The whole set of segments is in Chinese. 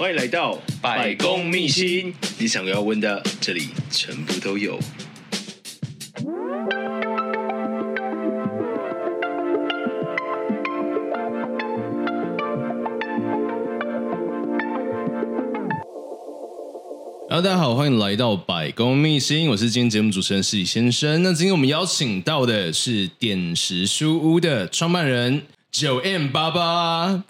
欢迎来到百公秘辛，你想要问的，这里全部都有。Hello，大家好，欢迎来到百公秘辛，我是今天节目主持人失礼先生。那今天我们邀请到的是点石书屋的创办人九 M 八八，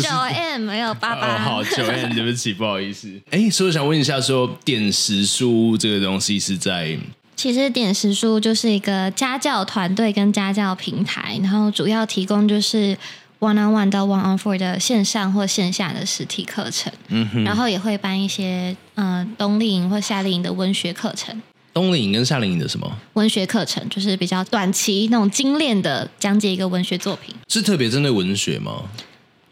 了，9m 没有八八。哦，好九 M，对不起，不好意思。哎，所以我想问一下说，说点石书这个东西是在？其实点石书就是一个家教团队跟家教平台，然后主要提供就是。One on one 到 One on Four 的线上或线下的实体课程，嗯哼，然后也会办一些呃冬令营或夏令营的文学课程。冬令营跟夏令营的什么？文学课程就是比较短期那种精炼的讲解一个文学作品。是特别针对文学吗？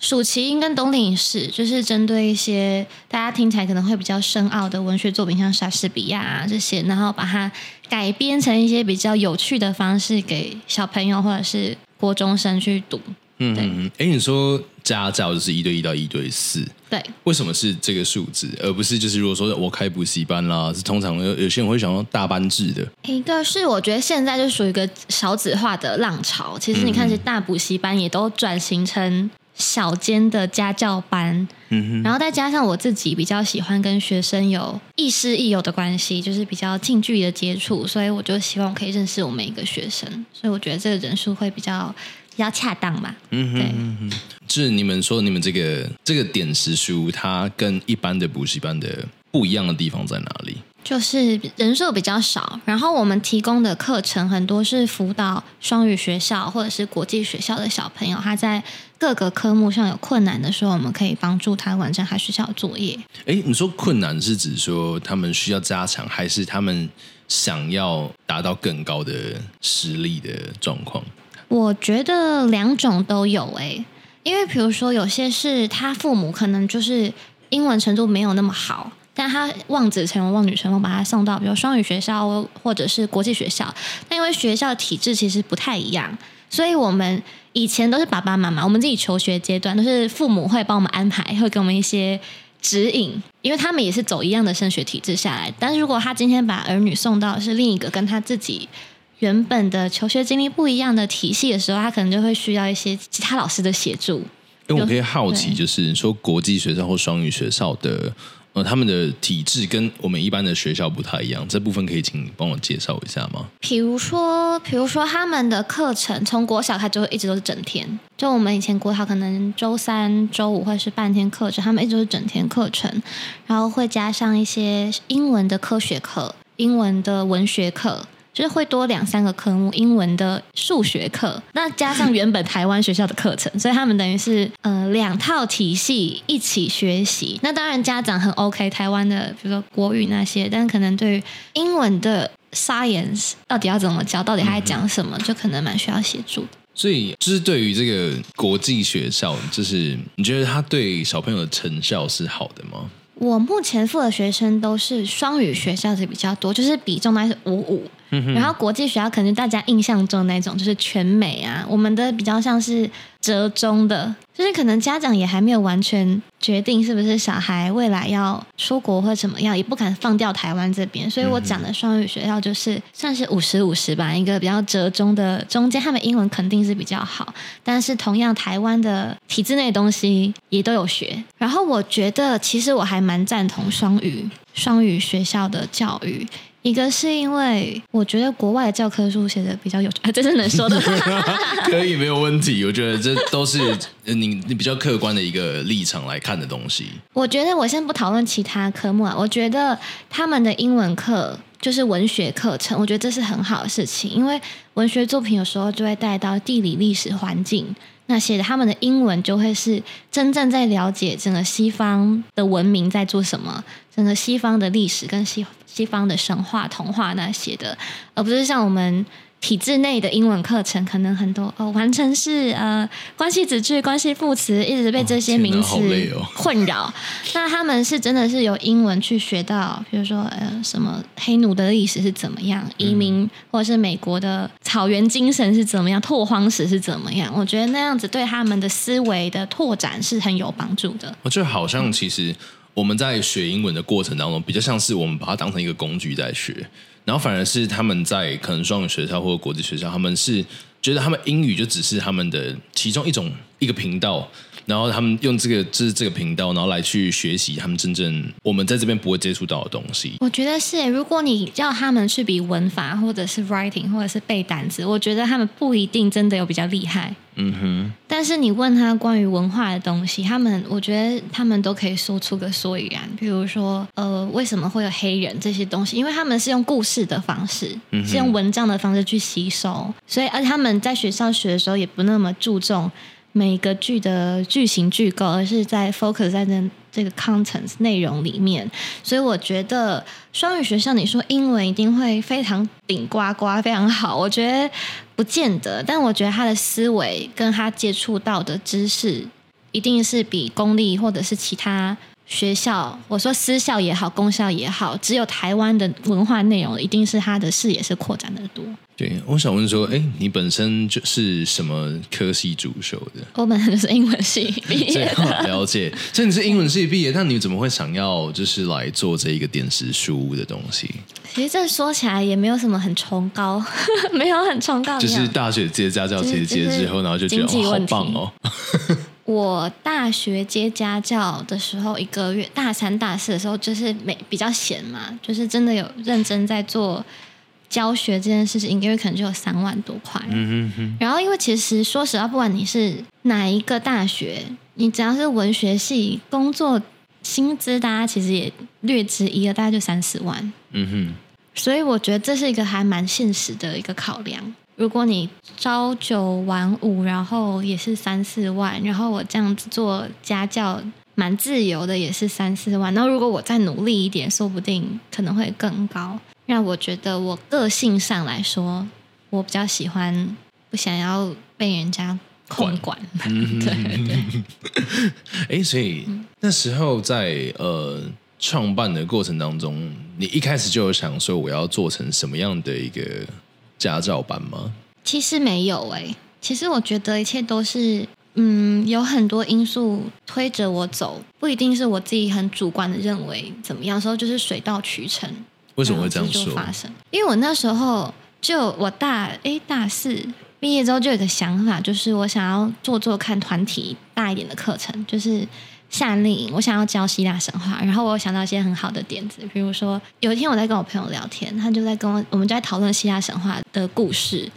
暑期营跟冬令营是，就是针对一些大家听起来可能会比较深奥的文学作品，像莎士比亚啊这些，然后把它改编成一些比较有趣的方式给小朋友或者是国中生去读。嗯嗯，哎，你说家教就是一对一到一对。四，对，为什么是这个数字，而不是就是如果说我开补习班啦，是通常有有些人会想要大班制的。一个是我觉得现在就属于一个少子化的浪潮，其实你看，是大补习班也都转型成小间的家教班，然后再加上我自己比较喜欢跟学生有亦师亦友的关系，就是比较近距离的接触，所以我就希望可以认识我每一个学生，所以我觉得这个人数会比较。比较恰当嘛？嗯哼，对，就是你们说你们这个这个点时书，它跟一般的补习班的不一样的地方在哪里？就是人数比较少，然后我们提供的课程很多是辅导双语学校或者是国际学校的小朋友，他在各个科目上有困难的时候，我们可以帮助他完成他学校的作业。哎，你说困难是指说他们需要加强，还是他们想要达到更高的实力的状况？我觉得两种都有哎、欸，因为比如说有些是他父母可能就是英文程度没有那么好，但他望子成龙望女成凤，把他送到比如双语学校或者是国际学校，但因为学校的体制其实不太一样，所以我们以前都是爸爸妈妈，我们自己求学阶段都是父母会帮我们安排，会给我们一些指引，因为他们也是走一样的升学体制下来，但是如果他今天把儿女送到是另一个跟他自己。原本的求学经历不一样的体系的时候，他可能就会需要一些其他老师的协助。因为我可以好奇，就是说国际学校或双语学校的，呃，他们的体制跟我们一般的学校不太一样，这部分可以请你帮我介绍一下吗？比如说，比如说他们的课程从国小开始就一直都是整天，就我们以前国小可能周三、周五会是半天课程，他们一直都是整天课程，然后会加上一些英文的科学课、英文的文学课。就是会多两三个科目，英文的数学课，那加上原本台湾学校的课程，所以他们等于是呃两套体系一起学习。那当然家长很 OK，台湾的比如说国语那些，但可能对于英文的 science 到底要怎么教，到底他在讲什么，就可能蛮需要协助的。所以，就是对于这个国际学校，就是你觉得他对小朋友的成效是好的吗？我目前付的学生都是双语学校是比较多，就是比重大概是五五。然后国际学校可能大家印象中那种就是全美啊，我们的比较像是折中的，就是可能家长也还没有完全决定是不是小孩未来要出国或怎么样，也不敢放掉台湾这边，所以我讲的双语学校就是算是五十五十吧，一个比较折中的中间，他们英文肯定是比较好，但是同样台湾的体制内的东西也都有学。然后我觉得其实我还蛮赞同双语双语学校的教育。一个是因为我觉得国外的教科书写的比较有趣，啊，这是能说的？可以没有问题。我觉得这都是你你比较客观的一个立场来看的东西。我觉得我先不讨论其他科目啊，我觉得他们的英文课就是文学课程，我觉得这是很好的事情，因为文学作品有时候就会带到地理、历史、环境那写的，他们的英文就会是真正在了解整个西方的文明在做什么，整个西方的历史跟西。西方的神话、童话那些的，而不是像我们体制内的英文课程，可能很多哦，完成式呃，关系子句、关系副词，一直被这些名词困扰。哦、那他们是真的是由英文去学到，比如说呃，什么黑奴的历史是怎么样，移民、嗯、或者是美国的草原精神是怎么样，拓荒史是怎么样？我觉得那样子对他们的思维的拓展是很有帮助的。我觉得好像其实我们在学英文的过程当中，比较像是我们把它当成一个工具在学。然后反而是他们在可能双语学校或者国际学校，他们是觉得他们英语就只是他们的其中一种一个频道，然后他们用这个就是这个频道，然后来去学习他们真正我们在这边不会接触到的东西。我觉得是，如果你叫他们去比文法或者是 writing 或者是背单词，我觉得他们不一定真的有比较厉害。嗯哼，但是你问他关于文化的东西，他们我觉得他们都可以说出个所以然。比如说，呃，为什么会有黑人这些东西？因为他们是用故事的方式，嗯、是用文章的方式去吸收，所以而且他们在学校学的时候也不那么注重每个剧的剧型剧构，而是在 focus 在这这个 contents 内容里面。所以我觉得双语学校，你说英文一定会非常顶呱呱，非常好。我觉得。不见得，但我觉得他的思维跟他接触到的知识，一定是比公立或者是其他学校，我说私校也好，公校也好，只有台湾的文化内容，一定是他的视野是扩展的多。对，我想问说，哎，你本身就是什么科系主修的？我本身就是英文系毕业。了解，所以你是英文系毕业，那你怎么会想要就是来做这一个电子书屋的东西？其实这说起来也没有什么很崇高，没有很崇高。就是大学接家教，其实接之后，然后就觉得哦，好棒哦。我大学接家教的时候，一个月大三、大四的时候，就是没比较闲嘛，就是真的有认真在做教学这件事情，一个月可能就有三万多块。嗯哼哼。然后，因为其实说实话，不管你是哪一个大学，你只要是文学系工作。薪资大家其实也略知一二，大概就三四万。嗯哼，所以我觉得这是一个还蛮现实的一个考量。如果你朝九晚五，然后也是三四万，然后我这样子做家教，蛮自由的，也是三四万。然后如果我再努力一点，说不定可能会更高。让我觉得我个性上来说，我比较喜欢不想要被人家。控管，嗯、对 对。哎，所以那时候在呃创办的过程当中，你一开始就有想说我要做成什么样的一个家教班吗？其实没有哎、欸，其实我觉得一切都是嗯，有很多因素推着我走，不一定是我自己很主观的认为怎么样，时候就是水到渠成。为什么会这样说？发生？因为我那时候就我大哎大四。毕业之后就有个想法，就是我想要做做看团体大一点的课程，就是夏令营。我想要教希腊神话，然后我有想到一些很好的点子，比如说有一天我在跟我朋友聊天，他就在跟我，我们就在讨论希腊神话的故事。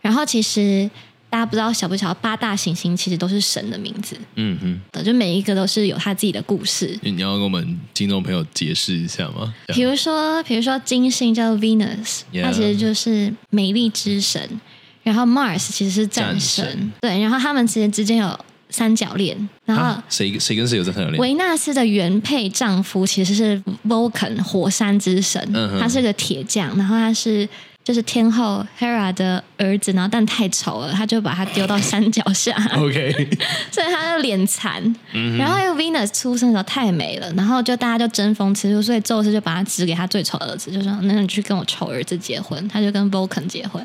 然后其实大家不知道晓不晓得，八大行星其实都是神的名字。嗯哼，就每一个都是有他自己的故事。你要跟我们听众朋友解释一下吗？比如说，比如说金星叫做 Venus，它其实就是美丽之神。然后 Mars 其实是战神，战神对，然后他们其实之间有三角恋，然后谁谁跟谁有这三角恋？维纳斯的原配丈夫其实是 Vulcan 火山之神，嗯、他是个铁匠，然后他是就是天后 Hera 的儿子，然后但太丑了，他就把他丢到山脚下，OK，所以他就脸残。嗯、然后又 Venus 出生的时候太美了，然后就大家就争风吃醋，所以宙斯就把他指给他最丑的儿子，就说：“那你去跟我丑儿子结婚。”他就跟 Vulcan 结婚。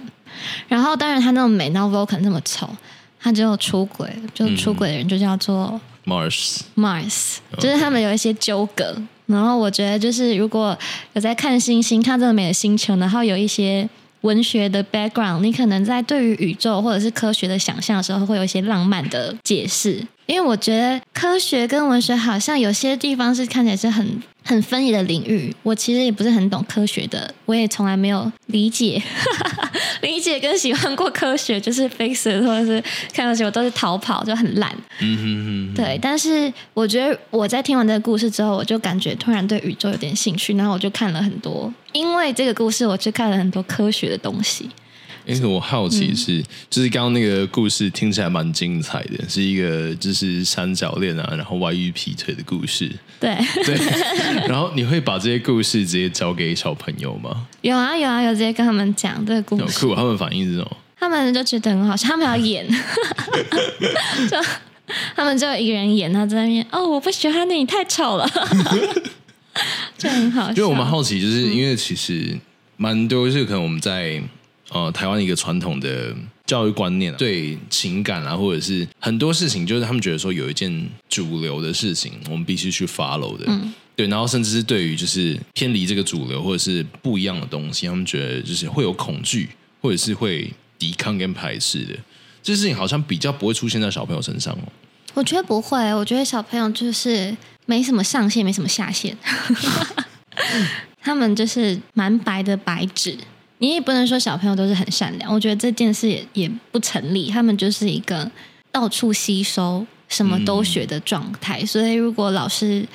然后，当然他那么美，然后 Vulcan 那么丑，他就出轨，就出轨的人就叫做 Mars。Mars，就是他们有一些纠葛。然后我觉得，就是如果有在看星星，看这么美的星球，然后有一些文学的 background，你可能在对于宇宙或者是科学的想象的时候，会有一些浪漫的解释。因为我觉得科学跟文学好像有些地方是看起来是很很分野的领域。我其实也不是很懂科学的，我也从来没有理解。理解跟喜欢过科学，就是 fix 或者是看到什么都是逃跑，就很烂。嗯哼哼。对，但是我觉得我在听完这个故事之后，我就感觉突然对宇宙有点兴趣，然后我就看了很多。因为这个故事，我去看了很多科学的东西。因为我好奇是，嗯、就是刚刚那个故事听起来蛮精彩的，是一个就是三角恋啊，然后外遇劈腿的故事。对对，然后你会把这些故事直接交给小朋友吗？有啊有啊有，直接跟他们讲这个故事。酷，他们反应是什么？他们就觉得很好笑，他们要演，就他们就一个人演，他在那边哦，我不喜欢你，你太丑了，就很好笑。因为我们好奇，就是因为其实蛮多是可能我们在。呃，台湾一个传统的教育观念，对情感啊，或者是很多事情，就是他们觉得说有一件主流的事情，我们必须去 follow 的，嗯，对，然后甚至是对于就是偏离这个主流或者是不一样的东西，他们觉得就是会有恐惧，或者是会抵抗跟排斥的，这事情好像比较不会出现在小朋友身上哦。我觉得不会，我觉得小朋友就是没什么上限，没什么下限，他们就是蛮白的白纸。你也不能说小朋友都是很善良，我觉得这件事也也不成立。他们就是一个到处吸收、什么都学的状态，嗯、所以如果老师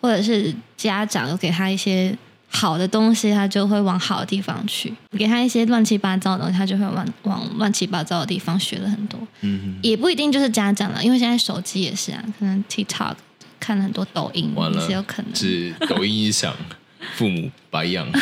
或者是家长有给他一些好的东西，他就会往好的地方去；给他一些乱七八糟的东西，他就会往往乱七八糟的地方学了很多。嗯哼，也不一定就是家长了，因为现在手机也是啊，可能 TikTok 看了很多抖音，也是有可能是抖音一响。父母白养。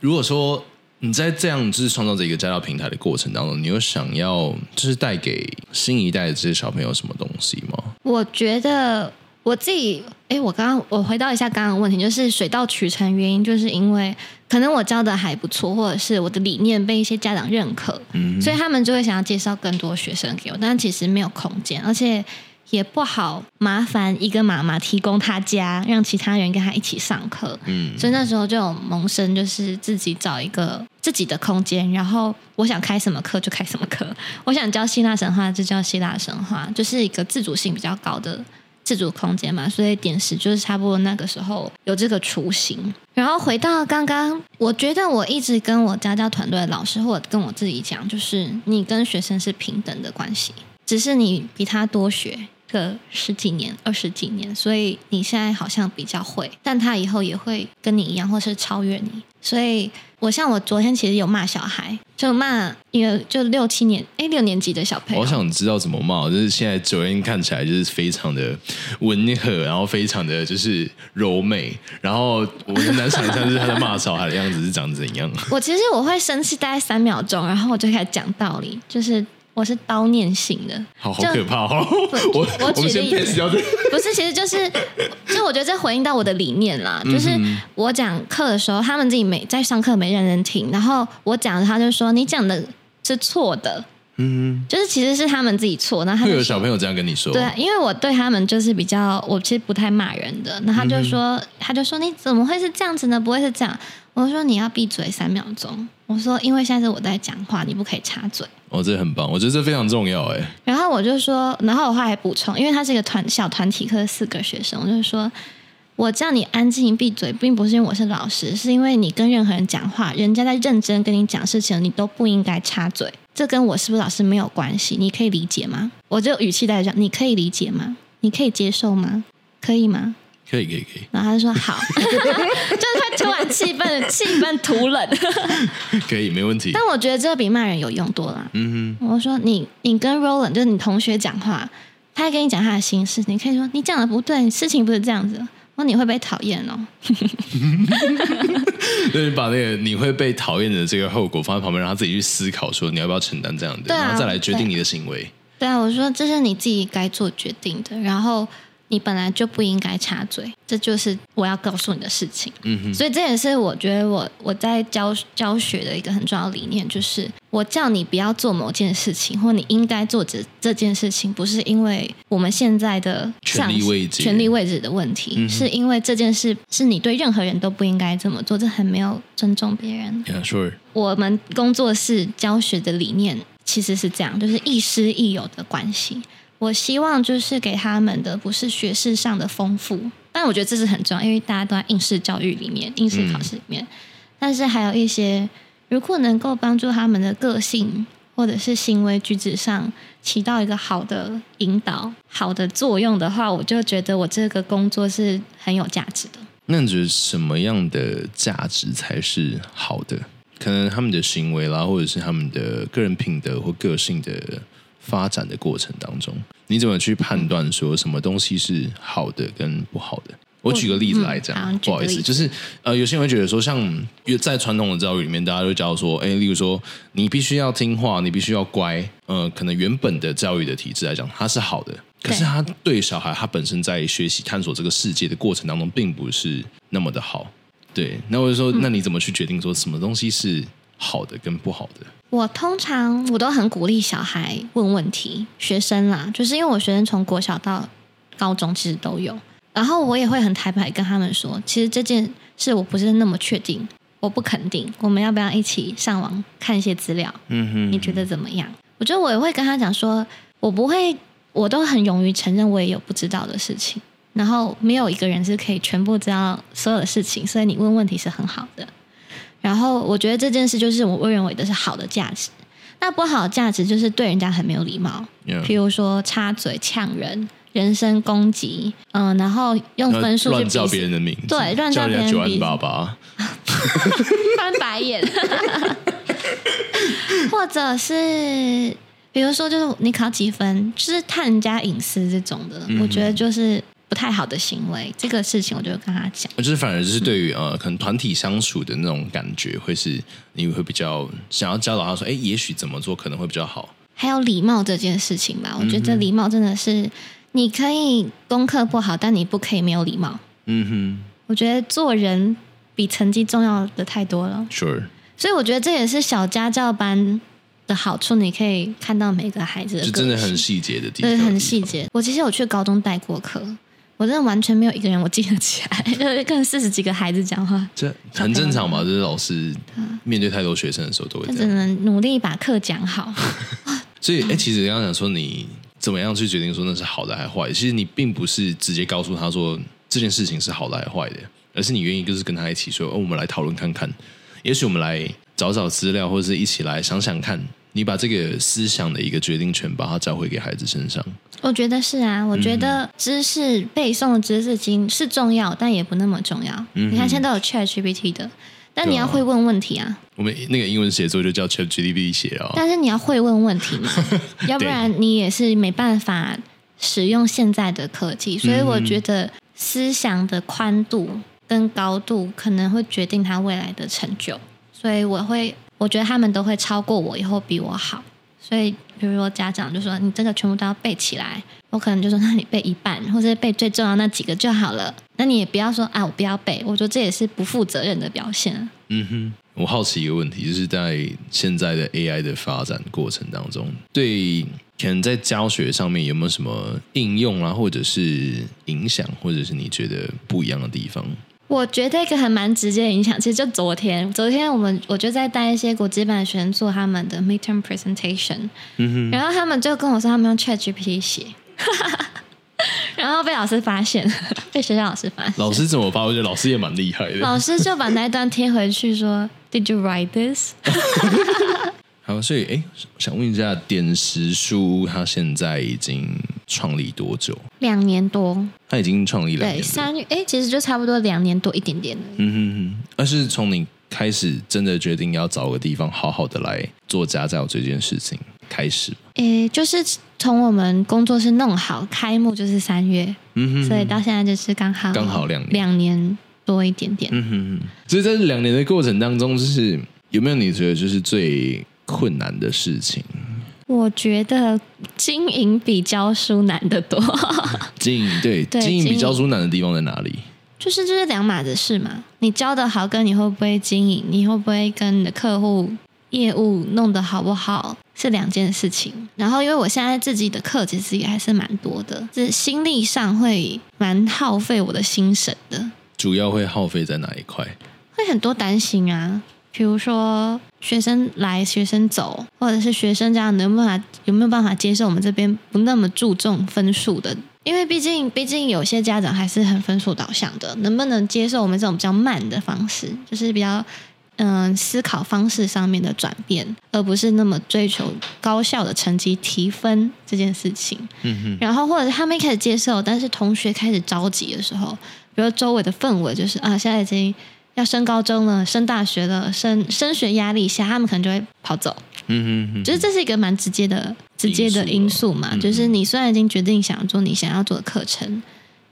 如果说你在这样就是创造这一个家教平台的过程当中，你有想要就是带给新一代的这些小朋友什么东西吗？我觉得我自己，哎，我刚刚我回到一下刚刚的问题，就是水到渠成原因，就是因为可能我教的还不错，或者是我的理念被一些家长认可，嗯，所以他们就会想要介绍更多学生给我，但其实没有空间，而且。也不好麻烦一个妈妈提供他家，让其他人跟他一起上课。嗯，所以那时候就有萌生，就是自己找一个自己的空间，然后我想开什么课就开什么课，我想教希腊神话就教希腊神话，就是一个自主性比较高的自主空间嘛。所以点石就是差不多那个时候有这个雏形。然后回到刚刚，我觉得我一直跟我家教团队的老师或者跟我自己讲，就是你跟学生是平等的关系，只是你比他多学。个十几年、二十几年，所以你现在好像比较会，但他以后也会跟你一样，或是超越你。所以，我像我昨天其实有骂小孩，就骂一个就六七年哎六年级的小朋友。我想知道怎么骂，就是现在昨天看起来就是非常的温和，然后非常的就是柔美，然后我很难想象就是他在骂小孩的样子是长怎样。我其实我会生气大概三秒钟，然后我就开始讲道理，就是。我是叨念型的，好好可怕哦！我我举例，不是，其实就是，就我觉得这回应到我的理念啦。就是我讲课的时候，他们自己没在上课，没认真听，然后我讲，他就说你讲的是错的，嗯，就是其实是他们自己错。那他会有小朋友这样跟你说？对，因为我对他们就是比较，我其实不太骂人的。那他就说，他就说你怎么会是这样子呢？不会是这样？我说你要闭嘴三秒钟。我说因为现在是我在讲话，你不可以插嘴。哦，这很棒，我觉得这非常重要哎。然后我就说，然后我还补充，因为他是一个团小团体课，四个学生，我就说，我叫你安静闭嘴，并不是因为我是老师，是因为你跟任何人讲话，人家在认真跟你讲事情，你都不应该插嘴。这跟我是不是老师没有关系，你可以理解吗？我就语气带着讲，你可以理解吗？你可以接受吗？可以吗？可以可以可以，然后他就说好，就是他突然气氛气氛突冷，可以没问题。但我觉得这个比骂人有用多了。嗯哼，我说你你跟 Roland 就是你同学讲话，他还跟你讲他的心事，你可以说你讲的不对，事情不是这样子。我说你会被讨厌哦。那你把那个你会被讨厌的这个后果放在旁边，让他自己去思考，说你要不要承担这样的，啊、然后再来决定你的行为。对啊，我说这是你自己该做决定的，然后。你本来就不应该插嘴，这就是我要告诉你的事情。嗯哼，所以这也是我觉得我我在教教学的一个很重要的理念，就是我叫你不要做某件事情，或你应该做这这件事情，不是因为我们现在的权力位置、权力位置的问题，嗯、是因为这件事是你对任何人都不应该这么做，这很没有尊重别人。Yeah, sure. 我们工作室教学的理念其实是这样，就是亦师亦友的关系。我希望就是给他们的不是学识上的丰富，但我觉得这是很重要，因为大家都在应试教育里面、应试考试里面。嗯、但是还有一些，如果能够帮助他们的个性或者是行为举止上起到一个好的引导、好的作用的话，我就觉得我这个工作是很有价值的。那你觉得什么样的价值才是好的？可能他们的行为啦，或者是他们的个人品德或个性的发展的过程当中，你怎么去判断说什么东西是好的跟不好的？我举个例子来讲，嗯、不好意思，就是呃，有些人会觉得说，像在传统的教育里面，大家都教说，哎，例如说，你必须要听话，你必须要乖，呃，可能原本的教育的体制来讲，它是好的，可是他对小孩，他本身在学习探索这个世界的过程当中，并不是那么的好。对，那我就说，那你怎么去决定说什么东西是好的跟不好的？我通常我都很鼓励小孩问问题，学生啦，就是因为我学生从国小到高中其实都有。然后我也会很坦白跟他们说，其实这件事我不是那么确定，我不肯定。我们要不要一起上网看一些资料？嗯哼，你觉得怎么样？我觉得我也会跟他讲说，我不会，我都很勇于承认我也有不知道的事情。然后没有一个人是可以全部知道所有的事情，所以你问问题是很好的。然后我觉得这件事就是我认为的是好的价值。那不好的价值就是对人家很没有礼貌.譬如说插嘴呛人。人身攻击，嗯，然后用分数去乱叫别人的名字，对，乱叫别人九万八八，翻白眼，或者是比如说，就是你考几分，就是探人家隐私这种的，嗯、我觉得就是不太好的行为。这个事情，我就跟他讲，就是反而就是对于呃，可能团体相处的那种感觉，会是你会比较想要教导他说，哎，也许怎么做可能会比较好。还有礼貌这件事情吧，我觉得礼貌真的是。你可以功课不好，但你不可以没有礼貌。嗯哼，我觉得做人比成绩重要的太多了。Sure。所以我觉得这也是小家教班的好处，你可以看到每个孩子的，就真的很细节的地方。对，很细节。我其实有去高中带过课，我真的完全没有一个人我记得起来，就是跟四十几个孩子讲话，这很正常嘛。就是老师面对太多学生的时候都会这样，只能努力把课讲好。所以，哎，其实刚刚讲说你。怎么样去决定说那是好的还是坏的？其实你并不是直接告诉他说这件事情是好的还是坏的，而是你愿意就是跟他一起说，哦，我们来讨论看看，也许我们来找找资料，或者是一起来想想看，你把这个思想的一个决定权把它交回给孩子身上。我觉得是啊，我觉得知识背诵的知识经是重要，但也不那么重要。嗯，你看现在都有 ChatGPT 的。但你要会问问题啊！啊我们那个英文写作就叫 ChatGPT 写哦。但是你要会问问题嘛，要不然你也是没办法使用现在的科技。所以我觉得思想的宽度跟高度可能会决定他未来的成就。所以我会，我觉得他们都会超过我，以后比我好。所以，比如说家长就说你这个全部都要背起来，我可能就说那你背一半，或者背最重要那几个就好了。那你也不要说啊，我不要背。我觉得这也是不负责任的表现。嗯哼，我好奇一个问题，就是在现在的 AI 的发展过程当中，对可能在教学上面有没有什么应用啊，或者是影响，或者是你觉得不一样的地方？我觉得一个很蛮直接的影响，其实就昨天，昨天我们我就在带一些国际班的学生做他们的 midterm presentation，嗯哼，然后他们就跟我说他们用 ChatGPT 写。然后被老师发现，被学校老师发现。老师怎么发？我觉得老师也蛮厉害的。老师就把那一段贴回去说：“Did you write this？” 好，所以哎，想问一下，点石书他现在已经创立多久？两年多。他已经创立两年。对，三月哎，其实就差不多两年多一点点。嗯哼哼，而是从你开始真的决定要找个地方好好的来做家教这件事情开始。诶，就是从我们工作室弄好开幕就是三月，嗯哼，所以到现在就是刚好刚好两年两年多一点点，嗯哼。所以在这两年的过程当中，就是有没有你觉得就是最困难的事情？我觉得经营比教书难得多。经营对，对经营比教书难的地方在哪里？就是这是两码子事嘛。你教的好，跟你会不会经营，你会不会跟你的客户业务弄得好不好？是两件事情，然后因为我现在自己的课其实也还是蛮多的，就是心力上会蛮耗费我的心神的。主要会耗费在哪一块？会很多担心啊，比如说学生来、学生走，或者是学生这样能不能有没有办法接受我们这边不那么注重分数的？因为毕竟毕竟有些家长还是很分数导向的，能不能接受我们这种比较慢的方式，就是比较。嗯，思考方式上面的转变，而不是那么追求高效的成绩提分这件事情。嗯哼。然后，或者是他们一开始接受，但是同学开始着急的时候，比如周围的氛围就是啊，现在已经要升高中了、升大学了、升升学压力下，他们可能就会跑走。嗯嗯，就是这是一个蛮直接的、直接的因素嘛。就是你虽然已经决定想做你想要做的课程，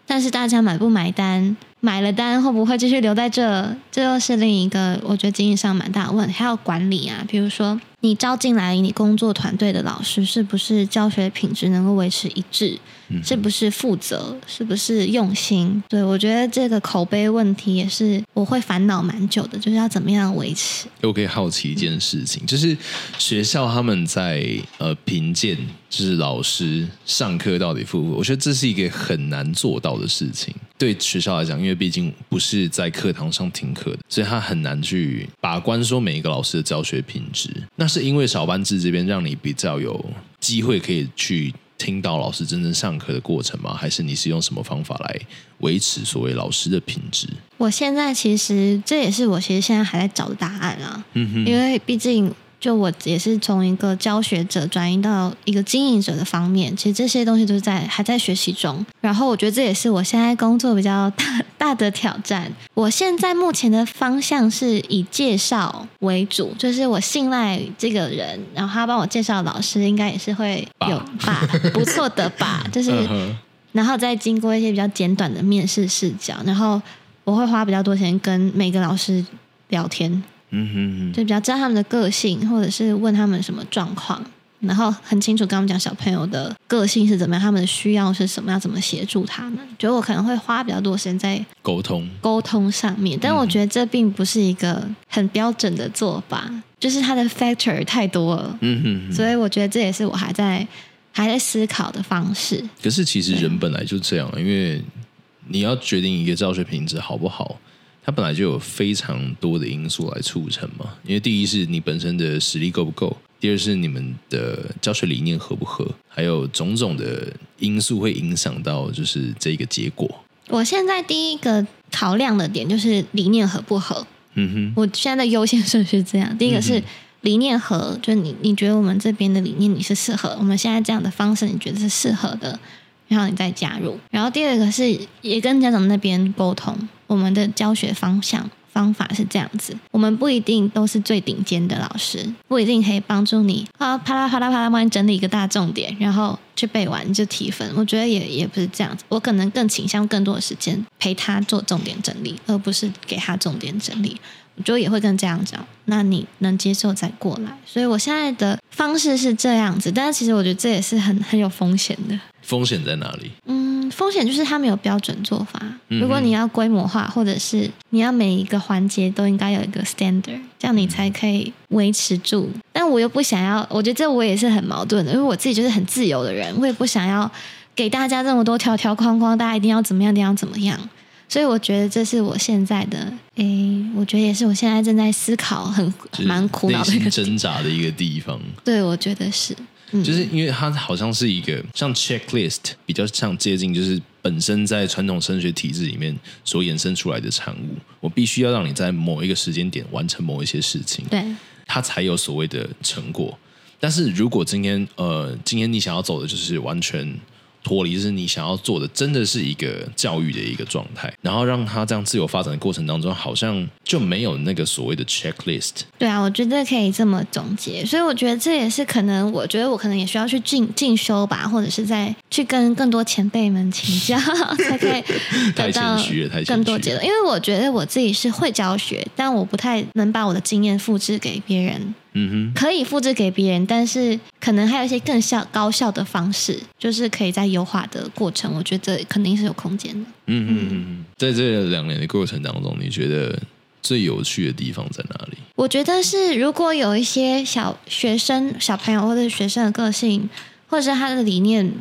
但是大家买不买单？买了单会不会继续留在这？这又是另一个我觉得经营上蛮大的问题。还有管理啊，比如说你招进来你工作团队的老师，是不是教学品质能够维持一致？是不是负责？是不是用心？对，我觉得这个口碑问题也是我会烦恼蛮久的，就是要怎么样维持。我可以好奇一件事情，就是学校他们在呃评鉴，就是老师上课到底负不符？我觉得这是一个很难做到的事情。对学校来讲，因为毕竟不是在课堂上听课的，所以他很难去把关说每一个老师的教学品质。那是因为小班制这边让你比较有机会可以去。听到老师真正上课的过程吗？还是你是用什么方法来维持所谓老师的品质？我现在其实这也是我其实现在还在找的答案啊，嗯哼，因为毕竟。就我也是从一个教学者转移到一个经营者的方面，其实这些东西都是在还在学习中。然后我觉得这也是我现在工作比较大大的挑战。我现在目前的方向是以介绍为主，就是我信赖这个人，然后他帮我介绍老师，应该也是会有 吧不错的吧。就是，然后再经过一些比较简短的面试视角，然后我会花比较多钱跟每个老师聊天。嗯哼哼，就比较知道他们的个性，或者是问他们什么状况，然后很清楚跟他们讲小朋友的个性是怎么样，他们的需要是什么，要怎么协助他们。觉得我可能会花比较多时间在 沟通沟通上面，但我觉得这并不是一个很标准的做法，就是它的 factor 太多了。嗯哼哼，所以我觉得这也是我还在还在思考的方式。可是其实人本来就这样，因为你要决定一个教学品质好不好。它本来就有非常多的因素来促成嘛，因为第一是你本身的实力够不够，第二是你们的教学理念合不合，还有种种的因素会影响到就是这个结果。我现在第一个考量的点就是理念合不合。嗯哼，我现在的优先顺序是这样，第一个是理念合，就是你你觉得我们这边的理念你是适合，我们现在这样的方式你觉得是适合的。然后你再加入，然后第二个是也跟家长那边沟通，我们的教学方向方法是这样子，我们不一定都是最顶尖的老师，不一定可以帮助你啊啪啦啪啦啪啦帮你整理一个大重点，然后去背完就提分。我觉得也也不是这样子，我可能更倾向更多的时间陪他做重点整理，而不是给他重点整理。我觉得也会跟这样讲，那你能接受再过来。所以我现在的方式是这样子，但是其实我觉得这也是很很有风险的。风险在哪里？嗯，风险就是它没有标准做法。如果你要规模化，或者是你要每一个环节都应该有一个 standard，这样你才可以维持住。但我又不想要，我觉得这我也是很矛盾的，因为我自己就是很自由的人，我也不想要给大家这么多条条框框，大家一定要怎么样，一定要怎么样。所以我觉得这是我现在的，诶，我觉得也是我现在正在思考很蛮苦恼的一个挣扎的一个地方。对，我觉得是。就是因为它好像是一个像 checklist，比较像接近就是本身在传统升学体制里面所衍生出来的产物。我必须要让你在某一个时间点完成某一些事情，对，它才有所谓的成果。但是如果今天呃，今天你想要走的就是完全。脱离就是你想要做的，真的是一个教育的一个状态，然后让他这样自由发展的过程当中，好像就没有那个所谓的 checklist。对啊，我觉得可以这么总结，所以我觉得这也是可能，我觉得我可能也需要去进进修吧，或者是再去跟更多前辈们请教，才可以得到更多结论。因为我觉得我自己是会教学，但我不太能把我的经验复制给别人。嗯哼，可以复制给别人，但是可能还有一些更效高效的方式，就是可以在优化的过程，我觉得肯定是有空间的。嗯嗯嗯，在这两年的过程当中，你觉得最有趣的地方在哪里？我觉得是如果有一些小学生、小朋友或者学生的个性，或者是他的理念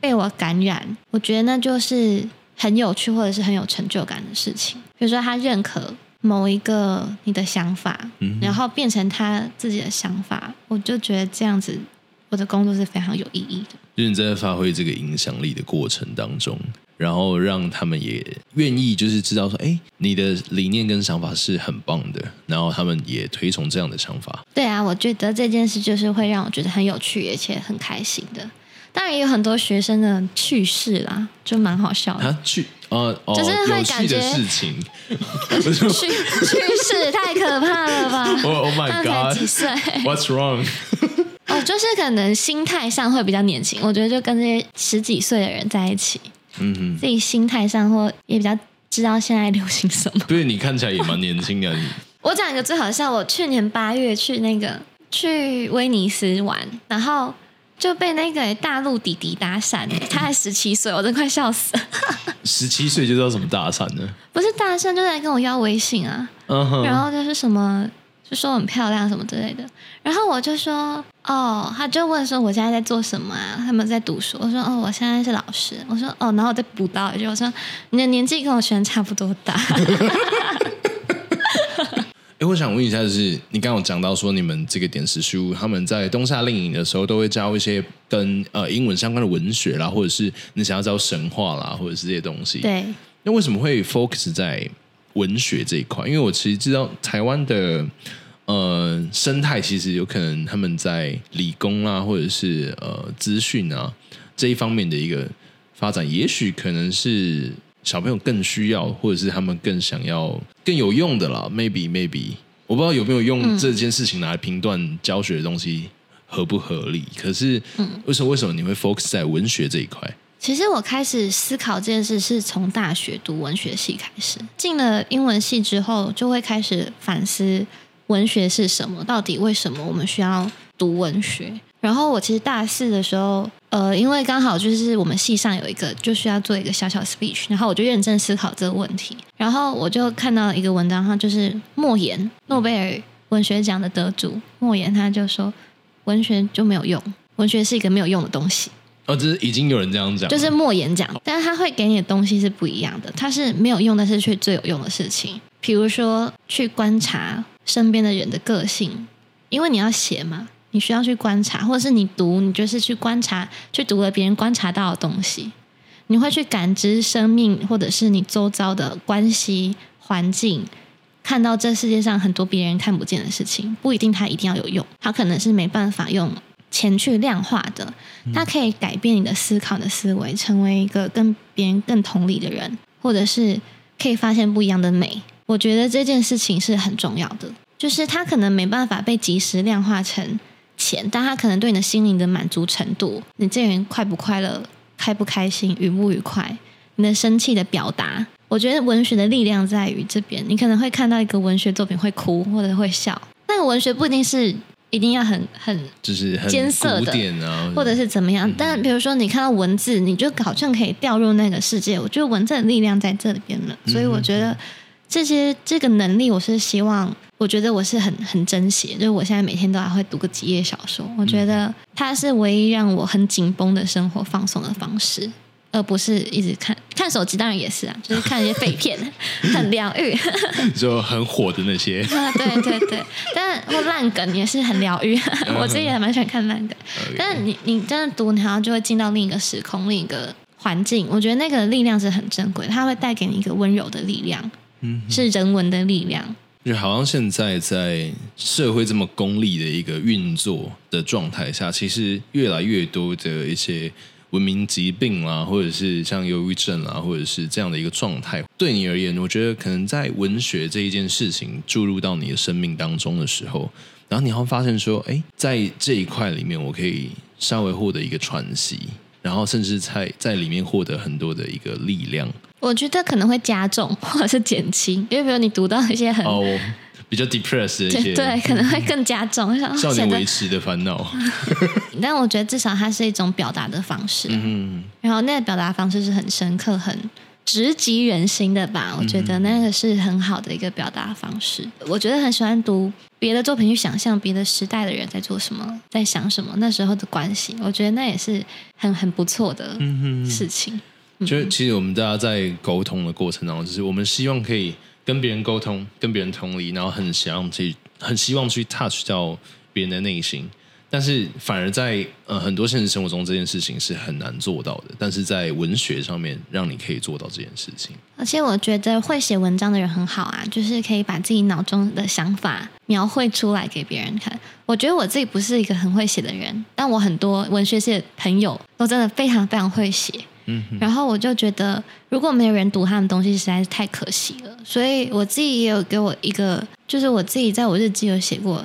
被我感染，我觉得那就是很有趣或者是很有成就感的事情。比如说他认可。某一个你的想法，嗯、然后变成他自己的想法，我就觉得这样子，我的工作是非常有意义的。就是你在发挥这个影响力的过程当中，然后让他们也愿意，就是知道说，哎，你的理念跟想法是很棒的，然后他们也推崇这样的想法。对啊，我觉得这件事就是会让我觉得很有趣，而且很开心的。当然也有很多学生的趣事啦，就蛮好笑的。他去。呃，哦、就是会感觉事情，趣趣事太可怕了吧？Oh my god！几岁？What's wrong？哦，就是可能心态上会比较年轻，我觉得就跟这些十几岁的人在一起，嗯哼，自己心态上或也比较知道现在流行什么。对，你看起来也蛮年轻的。我讲一个最好笑，我去年八月去那个去威尼斯玩，然后。就被那个大陆弟弟搭讪，他才十七岁，我真快笑死了。十七岁就知道什么搭讪呢？不是搭讪，就在跟我要微信啊。Uh huh. 然后就是什么，就说很漂亮什么之类的。然后我就说，哦，他就问说我现在在做什么啊？他们在读书。我说，哦，我现在是老师。我说，哦，然后我再补刀一句，我说你的年纪跟我学生差不多大。哎，我想问一下，就是你刚刚有讲到说，你们这个点拾书，他们在冬夏令营的时候都会教一些跟呃英文相关的文学啦，或者是你想要教神话啦，或者是这些东西。对。那为什么会 focus 在文学这一块？因为我其实知道台湾的呃生态，其实有可能他们在理工啊，或者是呃资讯啊这一方面的一个发展，也许可能是。小朋友更需要，或者是他们更想要更有用的啦。Maybe, maybe，我不知道有没有用这件事情来评断教学的东西合不合理。可是，为什么为什么你会 focus 在文学这一块？其实我开始思考这件事是从大学读文学系开始。进了英文系之后，就会开始反思文学是什么，到底为什么我们需要读文学？然后我其实大四的时候，呃，因为刚好就是我们系上有一个就需要做一个小小 speech，然后我就认真思考这个问题。然后我就看到一个文章，它就是莫言，诺贝尔文学奖的得主莫言，他就说文学就没有用，文学是一个没有用的东西。哦，这是已经有人这样讲，就是莫言讲，但是他会给你的东西是不一样的，它是没有用，但是却最有用的事情。比如说去观察身边的人的个性，因为你要写嘛。你需要去观察，或者是你读，你就是去观察，去读了别人观察到的东西，你会去感知生命，或者是你周遭的关系环境，看到这世界上很多别人看不见的事情，不一定它一定要有用，它可能是没办法用钱去量化的，它可以改变你的思考的思维，成为一个跟别人更同理的人，或者是可以发现不一样的美。我觉得这件事情是很重要的，就是它可能没办法被及时量化成。钱，但它可能对你的心灵的满足程度，你这个人快不快乐，开不开心，愉不愉快，你的生气的表达，我觉得文学的力量在于这边。你可能会看到一个文学作品会哭或者会笑，那个文学不一定是一定要很很就是很艰涩的，啊、或者是怎么样。嗯、但比如说你看到文字，你就好像可以掉入那个世界。我觉得文字的力量在这里边了，所以我觉得这些这个能力，我是希望。我觉得我是很很珍惜，就是我现在每天都还会读个几页小说。我觉得它是唯一让我很紧绷的生活放松的方式，而不是一直看看手机。当然也是啊，就是看一些废片，很疗愈。就很火的那些。啊，对对对，但或烂梗也是很疗愈。我自己也蛮喜欢看烂梗。但是你你真的读，然后就会进到另一个时空、另一个环境。我觉得那个力量是很珍贵，它会带给你一个温柔的力量，嗯，是人文的力量。就好像现在在社会这么功利的一个运作的状态下，其实越来越多的一些文明疾病啊，或者是像忧郁症啊，或者是这样的一个状态，对你而言，我觉得可能在文学这一件事情注入到你的生命当中的时候，然后你会发现说，哎，在这一块里面，我可以稍微获得一个喘息，然后甚至在在里面获得很多的一个力量。我觉得可能会加重或者是减轻，因为比如你读到一些很哦比较 depressed 的一些，对，可能会更加重。少年维持的烦恼。但我觉得至少它是一种表达的方式，嗯，然后那个表达方式是很深刻、很直击人心的吧？我觉得那个是很好的一个表达方式。我觉得很喜欢读别的作品，去想象别的时代的人在做什么，在想什么，那时候的关系。我觉得那也是很很不错的事情。嗯就其实我们大家在沟通的过程当中，就是我们希望可以跟别人沟通，跟别人同理，然后很想去，很希望去 touch 到别人的内心。但是反而在呃很多现实生活中，这件事情是很难做到的。但是在文学上面，让你可以做到这件事情。而且我觉得会写文章的人很好啊，就是可以把自己脑中的想法描绘出来给别人看。我觉得我自己不是一个很会写的人，但我很多文学系的朋友都真的非常非常会写。嗯，然后我就觉得如果没有人读他们东西，实在是太可惜了。所以我自己也有给我一个，就是我自己在我日记有写过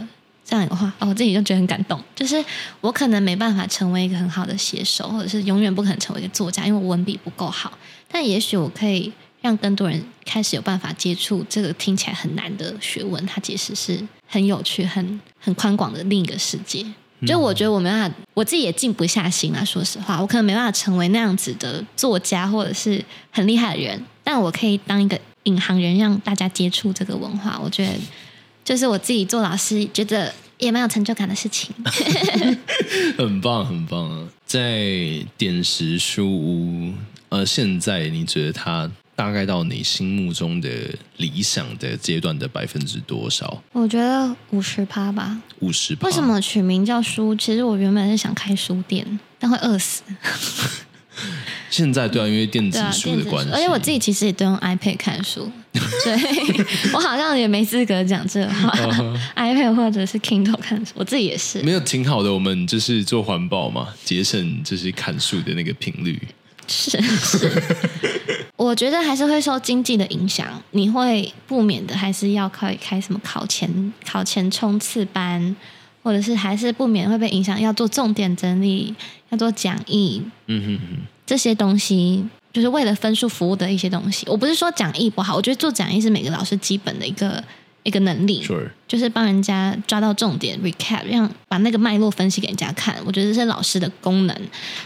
这样的话，哦，我自己就觉得很感动。就是我可能没办法成为一个很好的写手，或者是永远不可能成为一个作家，因为我文笔不够好。但也许我可以让更多人开始有办法接触这个听起来很难的学问，它其实是很有趣、很很宽广的另一个世界。就我觉得我没办法，我自己也静不下心啊。说实话，我可能没办法成为那样子的作家，或者是很厉害的人，但我可以当一个引航人，让大家接触这个文化。我觉得，就是我自己做老师，觉得也蛮有成就感的事情。很棒，很棒啊！在点石书屋，呃，现在你觉得它？大概到你心目中的理想的阶段的百分之多少？我觉得五十趴吧。五十趴。为什么取名叫书？其实我原本是想开书店，但会饿死。现在对啊，因为电子书的关系，而且我自己其实也都用 iPad 看书，所以我好像也没资格讲这话。iPad 或者是 Kindle 看书，我自己也是。没有挺好的，我们就是做环保嘛，节省就是看书的那个频率。是是，我觉得还是会受经济的影响，你会不免的还是要开开什么考前考前冲刺班，或者是还是不免会被影响，要做重点整理，要做讲义，嗯哼哼，这些东西就是为了分数服务的一些东西。我不是说讲义不好，我觉得做讲义是每个老师基本的一个。一个能力，Sure. 就是帮人家抓到重点，recap，让把那个脉络分析给人家看。我觉得这是老师的功能，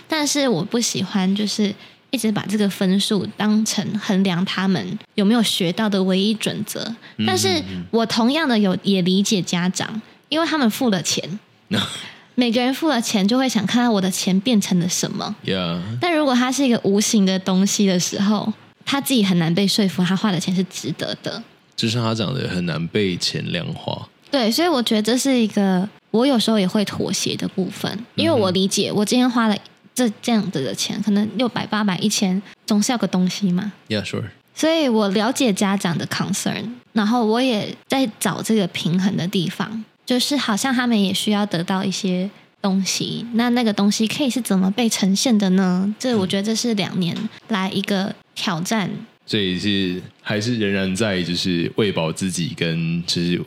但是我不喜欢就是一直把这个分数当成衡量他们有没有学到的唯一准则。但是我同样的有也理解家长，因为他们付了钱，每个人付了钱就会想看到我的钱变成了什么。Yeah. 但如果它是一个无形的东西的时候，他自己很难被说服，他花的钱是值得的。就像他讲的，很难被钱量化。对，所以我觉得这是一个我有时候也会妥协的部分，因为我理解，我今天花了这这样子的钱，可能六百、八百、一千，总是要个东西嘛。Yeah, sure. 所以我了解家长的 concern，然后我也在找这个平衡的地方，就是好像他们也需要得到一些东西，那那个东西可以是怎么被呈现的呢？这我觉得这是两年来一个挑战。所以是还是仍然在就是喂饱自己跟就是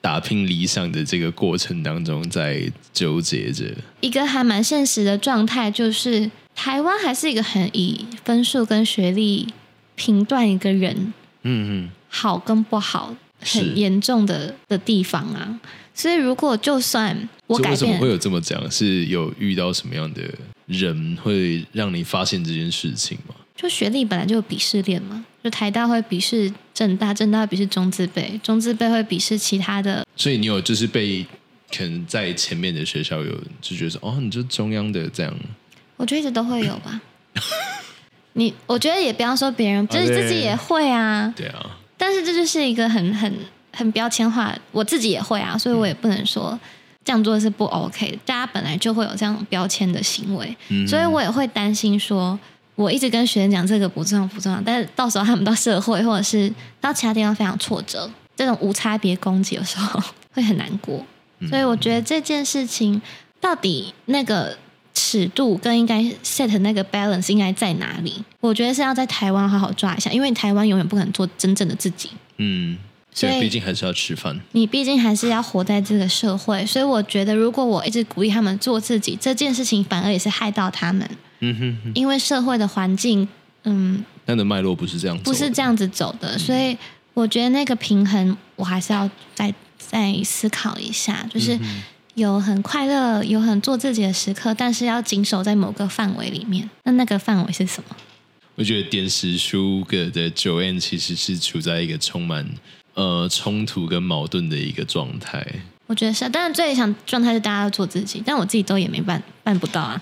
打拼理想的这个过程当中在纠结着。一个还蛮现实的状态就是台湾还是一个很以分数跟学历评断一个人，嗯嗯，好跟不好很严重的的地方啊。所以如果就算我改变，为什么会有这么讲？是有遇到什么样的人会让你发现这件事情吗？就学历本来就有鄙视链嘛，就台大会鄙视政大，政大会鄙视中字辈，中字辈会鄙视其他的。所以你有就是被可能在前面的学校有就觉得说哦，你就中央的这样。我觉得一直都会有吧。你我觉得也不要说别人，就是自己也会啊。对啊。但是这就是一个很很很标签化，我自己也会啊，所以我也不能说这样做是不 OK。大家本来就会有这样标签的行为，嗯、所以我也会担心说。我一直跟学生讲这个不重要不重要，但是到时候他们到社会或者是到其他地方非常挫折，这种无差别攻击的时候 会很难过。所以我觉得这件事情到底那个尺度跟应该 set 那个 balance 应该在哪里？我觉得是要在台湾好好抓一下，因为台湾永远不可能做真正的自己。嗯，所以毕竟还是要吃饭。你毕竟还是要活在这个社会，所以我觉得如果我一直鼓励他们做自己，这件事情反而也是害到他们。嗯哼，哼，因为社会的环境，嗯，那的脉络不是这样，不是这样子走的，所以我觉得那个平衡，我还是要再再思考一下，就是有很快乐、有很做自己的时刻，但是要谨守在某个范围里面。那那个范围是什么？我觉得点石书个的 Joanne 其实是处在一个充满呃冲突跟矛盾的一个状态。我觉得是，当然最理想状态是大家都做自己，但我自己都也没办办不到啊。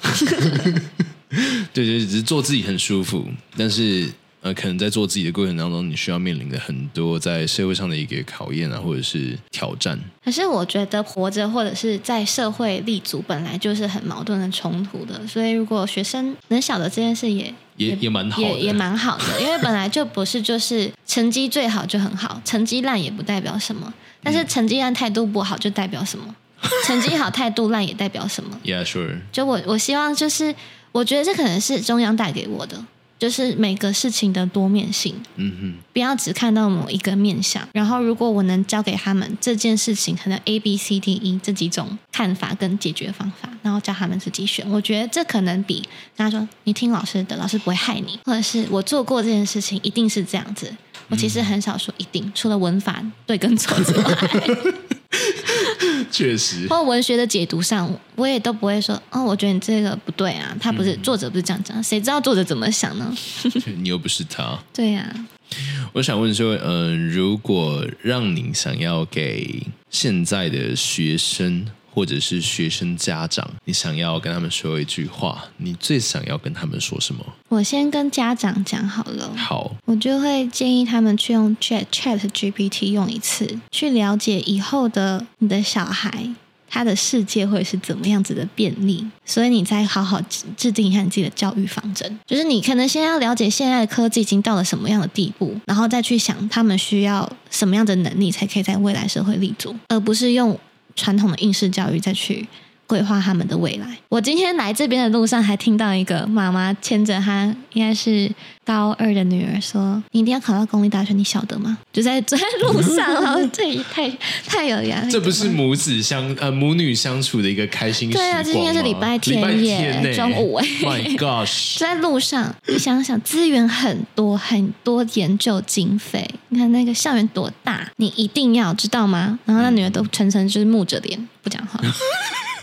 对 对，只是做自己很舒服，但是呃，可能在做自己的过程当中，你需要面临的很多在社会上的一个考验啊，或者是挑战。可是我觉得活着或者是在社会立足，本来就是很矛盾的冲突的。所以如果学生能晓得这件事也，也也也蛮好的，也也蛮好的，因为本来就不是就是成绩最好就很好，成绩烂也不代表什么，但是成绩烂态度不好就代表什么？成绩好态度烂也代表什么？Yeah, sure. 就我我希望就是。我觉得这可能是中央带给我的。就是每个事情的多面性，嗯哼，不要只看到某一个面相。然后，如果我能教给他们这件事情，可能 A、B、C、D、E 这几种看法跟解决方法，然后教他们自己选。我觉得这可能比跟他说你听老师的，老师不会害你，或者是我做过这件事情一定是这样子。我其实很少说一定，除了文法对跟错之外。确实，或文学的解读上，我也都不会说哦，我觉得你这个不对啊，他不是、嗯、作者不是这样讲，谁知道作者怎么想呢？你又不是他。对呀、啊，我想问说，嗯、呃，如果让你想要给现在的学生。或者是学生家长，你想要跟他们说一句话，你最想要跟他们说什么？我先跟家长讲好了。好，我就会建议他们去用 Chat Chat GPT 用一次，去了解以后的你的小孩，他的世界会是怎么样子的便利。所以你再好好制定一下你自己的教育方针，就是你可能先要了解现在的科技已经到了什么样的地步，然后再去想他们需要什么样的能力才可以在未来社会立足，而不是用。传统的应试教育再去规划他们的未来。我今天来这边的路上，还听到一个妈妈牵着她应该是高二的女儿说：“你一定要考到公立大学，你晓得吗？” 就在走在路上，然后这也太太有压力。这不是母子相呃母女相处的一个开心？对啊，今天是礼拜天耶，中午哎。My gosh！在路上，你想想，资源很多很多，研究经费，你看那个校园多大，你一定要知道吗？然后那女儿都全程就是木着脸不讲话。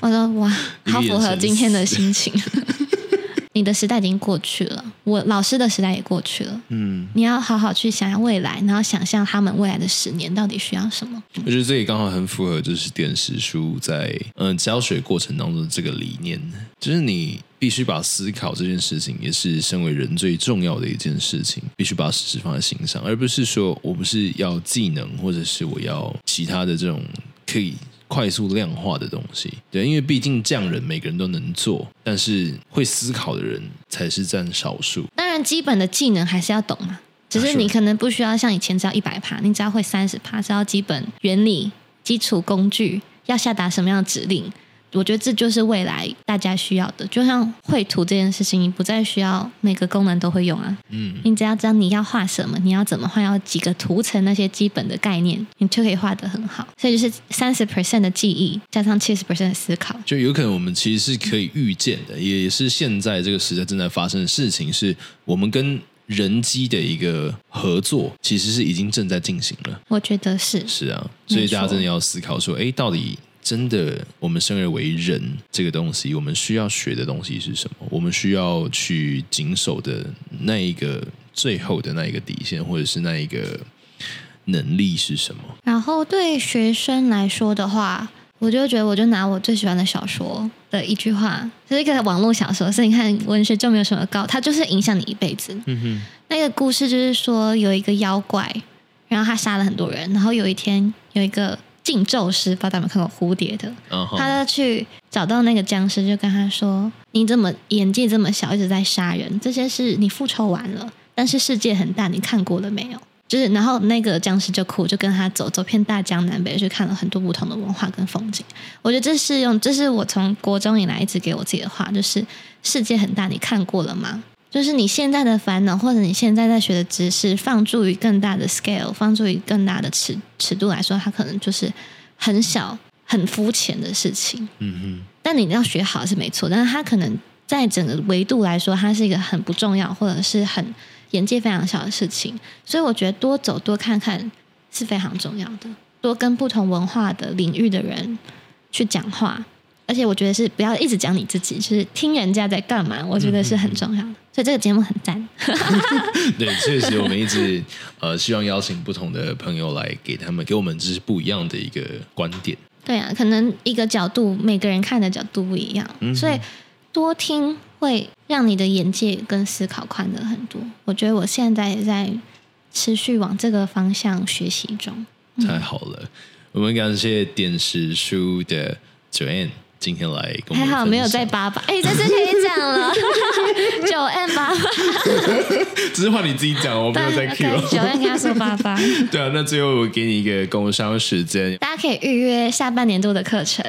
我说哇，好符合今天的心情。你的时代已经过去了，我老师的时代也过去了。嗯，你要好好去想想未来，然后想象他们未来的十年到底需要什么。我觉得这也刚好很符合，就是点拾书在嗯、呃、教学过程当中的这个理念，就是你必须把思考这件事情，也是身为人最重要的一件事情，必须把事实放在心上，而不是说我不是要技能，或者是我要其他的这种可以。快速量化的东西，对，因为毕竟匠人每个人都能做，但是会思考的人才是占少数。当然，基本的技能还是要懂嘛，只是你可能不需要像以前只要一百趴，你只要会三十趴，只要基本原理、基础工具，要下达什么样的指令。我觉得这就是未来大家需要的，就像绘图这件事情，你不再需要每个功能都会用啊。嗯，你只要知道你要画什么，你要怎么画，要几个图层那些基本的概念，你就可以画得很好。所以就是三十 percent 的记忆加上七十 percent 的思考，就有可能我们其实是可以预见的，也是现在这个时代正在发生的事情，是我们跟人机的一个合作，其实是已经正在进行了。我觉得是是啊，所以大家真的要思考说，哎，到底。真的，我们生而为人这个东西，我们需要学的东西是什么？我们需要去谨守的那一个最后的那一个底线，或者是那一个能力是什么？然后对学生来说的话，我就觉得，我就拿我最喜欢的小说的一句话，就是一个网络小说，所以你看文学就没有什么高，它就是影响你一辈子。嗯哼，那个故事就是说有一个妖怪，然后他杀了很多人，然后有一天有一个。禁咒师，不知道有没有看过蝴蝶的，uh huh. 他就去找到那个僵尸，就跟他说：“你怎么眼界这么小，一直在杀人，这些事你复仇完了，但是世界很大，你看过了没有？”就是，然后那个僵尸就哭，就跟他走走遍大江南北，去看了很多不同的文化跟风景。我觉得这是用，这是我从国中以来一直给我自己的话，就是世界很大，你看过了吗？就是你现在的烦恼，或者你现在在学的知识，放诸于更大的 scale，放诸于更大的尺尺度来说，它可能就是很小、很肤浅的事情。嗯哼。但你要学好是没错，但是它可能在整个维度来说，它是一个很不重要，或者是很眼界非常小的事情。所以我觉得多走多看看是非常重要的，多跟不同文化的领域的人去讲话。而且我觉得是不要一直讲你自己，就是听人家在干嘛，我觉得是很重要的。所以这个节目很赞。对，确实我们一直呃希望邀请不同的朋友来给他们给我们就是不一样的一个观点。对啊，可能一个角度每个人看的角度不一样，嗯、所以多听会让你的眼界跟思考宽了很多。我觉得我现在也在持续往这个方向学习中。太好了，嗯、我们感谢点拾书的 Joanne。今天来跟我们还好没有在八八，哎，这次可以讲了，九 N 八八，只是换你自己讲，我没有在 Q。九 N 跟他说八八，对啊，那最后我给你一个工商时间，大家可以预约下半年度的课程。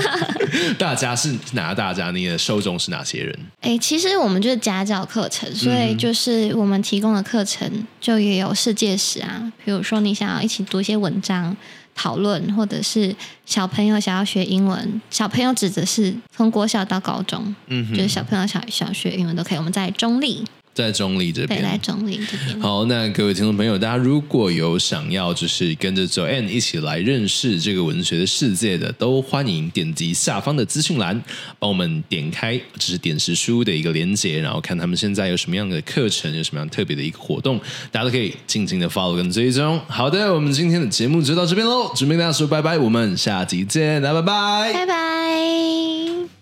大家是哪大家？你的受众是哪些人？哎，其实我们就是家教课程，所以就是我们提供的课程就也有世界史啊，比如说你想要一起读一些文章。讨论，或者是小朋友想要学英文，小朋友指的是从国小到高中，嗯哼，就是小朋友想想学英文都可以。我们在中坜。在中立这边，在中坜这边。好，那各位听众朋友，大家如果有想要就是跟着 Joanne 一起来认识这个文学的世界的，都欢迎点击下方的资讯栏，帮我们点开就是点石书的一个连接，然后看他们现在有什么样的课程，有什么样特别的一个活动，大家都可以静静的 follow 跟追踪。好的，我们今天的节目就到这边喽，准备跟大家说拜拜，我们下集见，来拜拜，拜拜。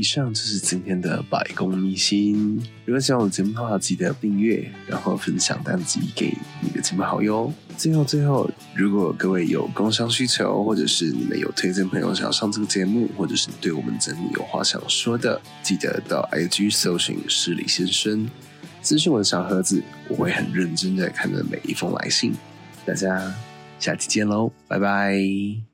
以上就是今天的百工秘辛。如果喜欢我的节目的话，记得订阅，然后分享单集给你的亲朋好友。最后，最后，如果各位有工商需求，或者是你们有推荐朋友想要上这个节目，或者是对我们节目有话想说的，记得到 IG 搜寻失礼先生，咨询我的小盒子，我会很认真的看着每一封来信。大家下期见喽，拜拜。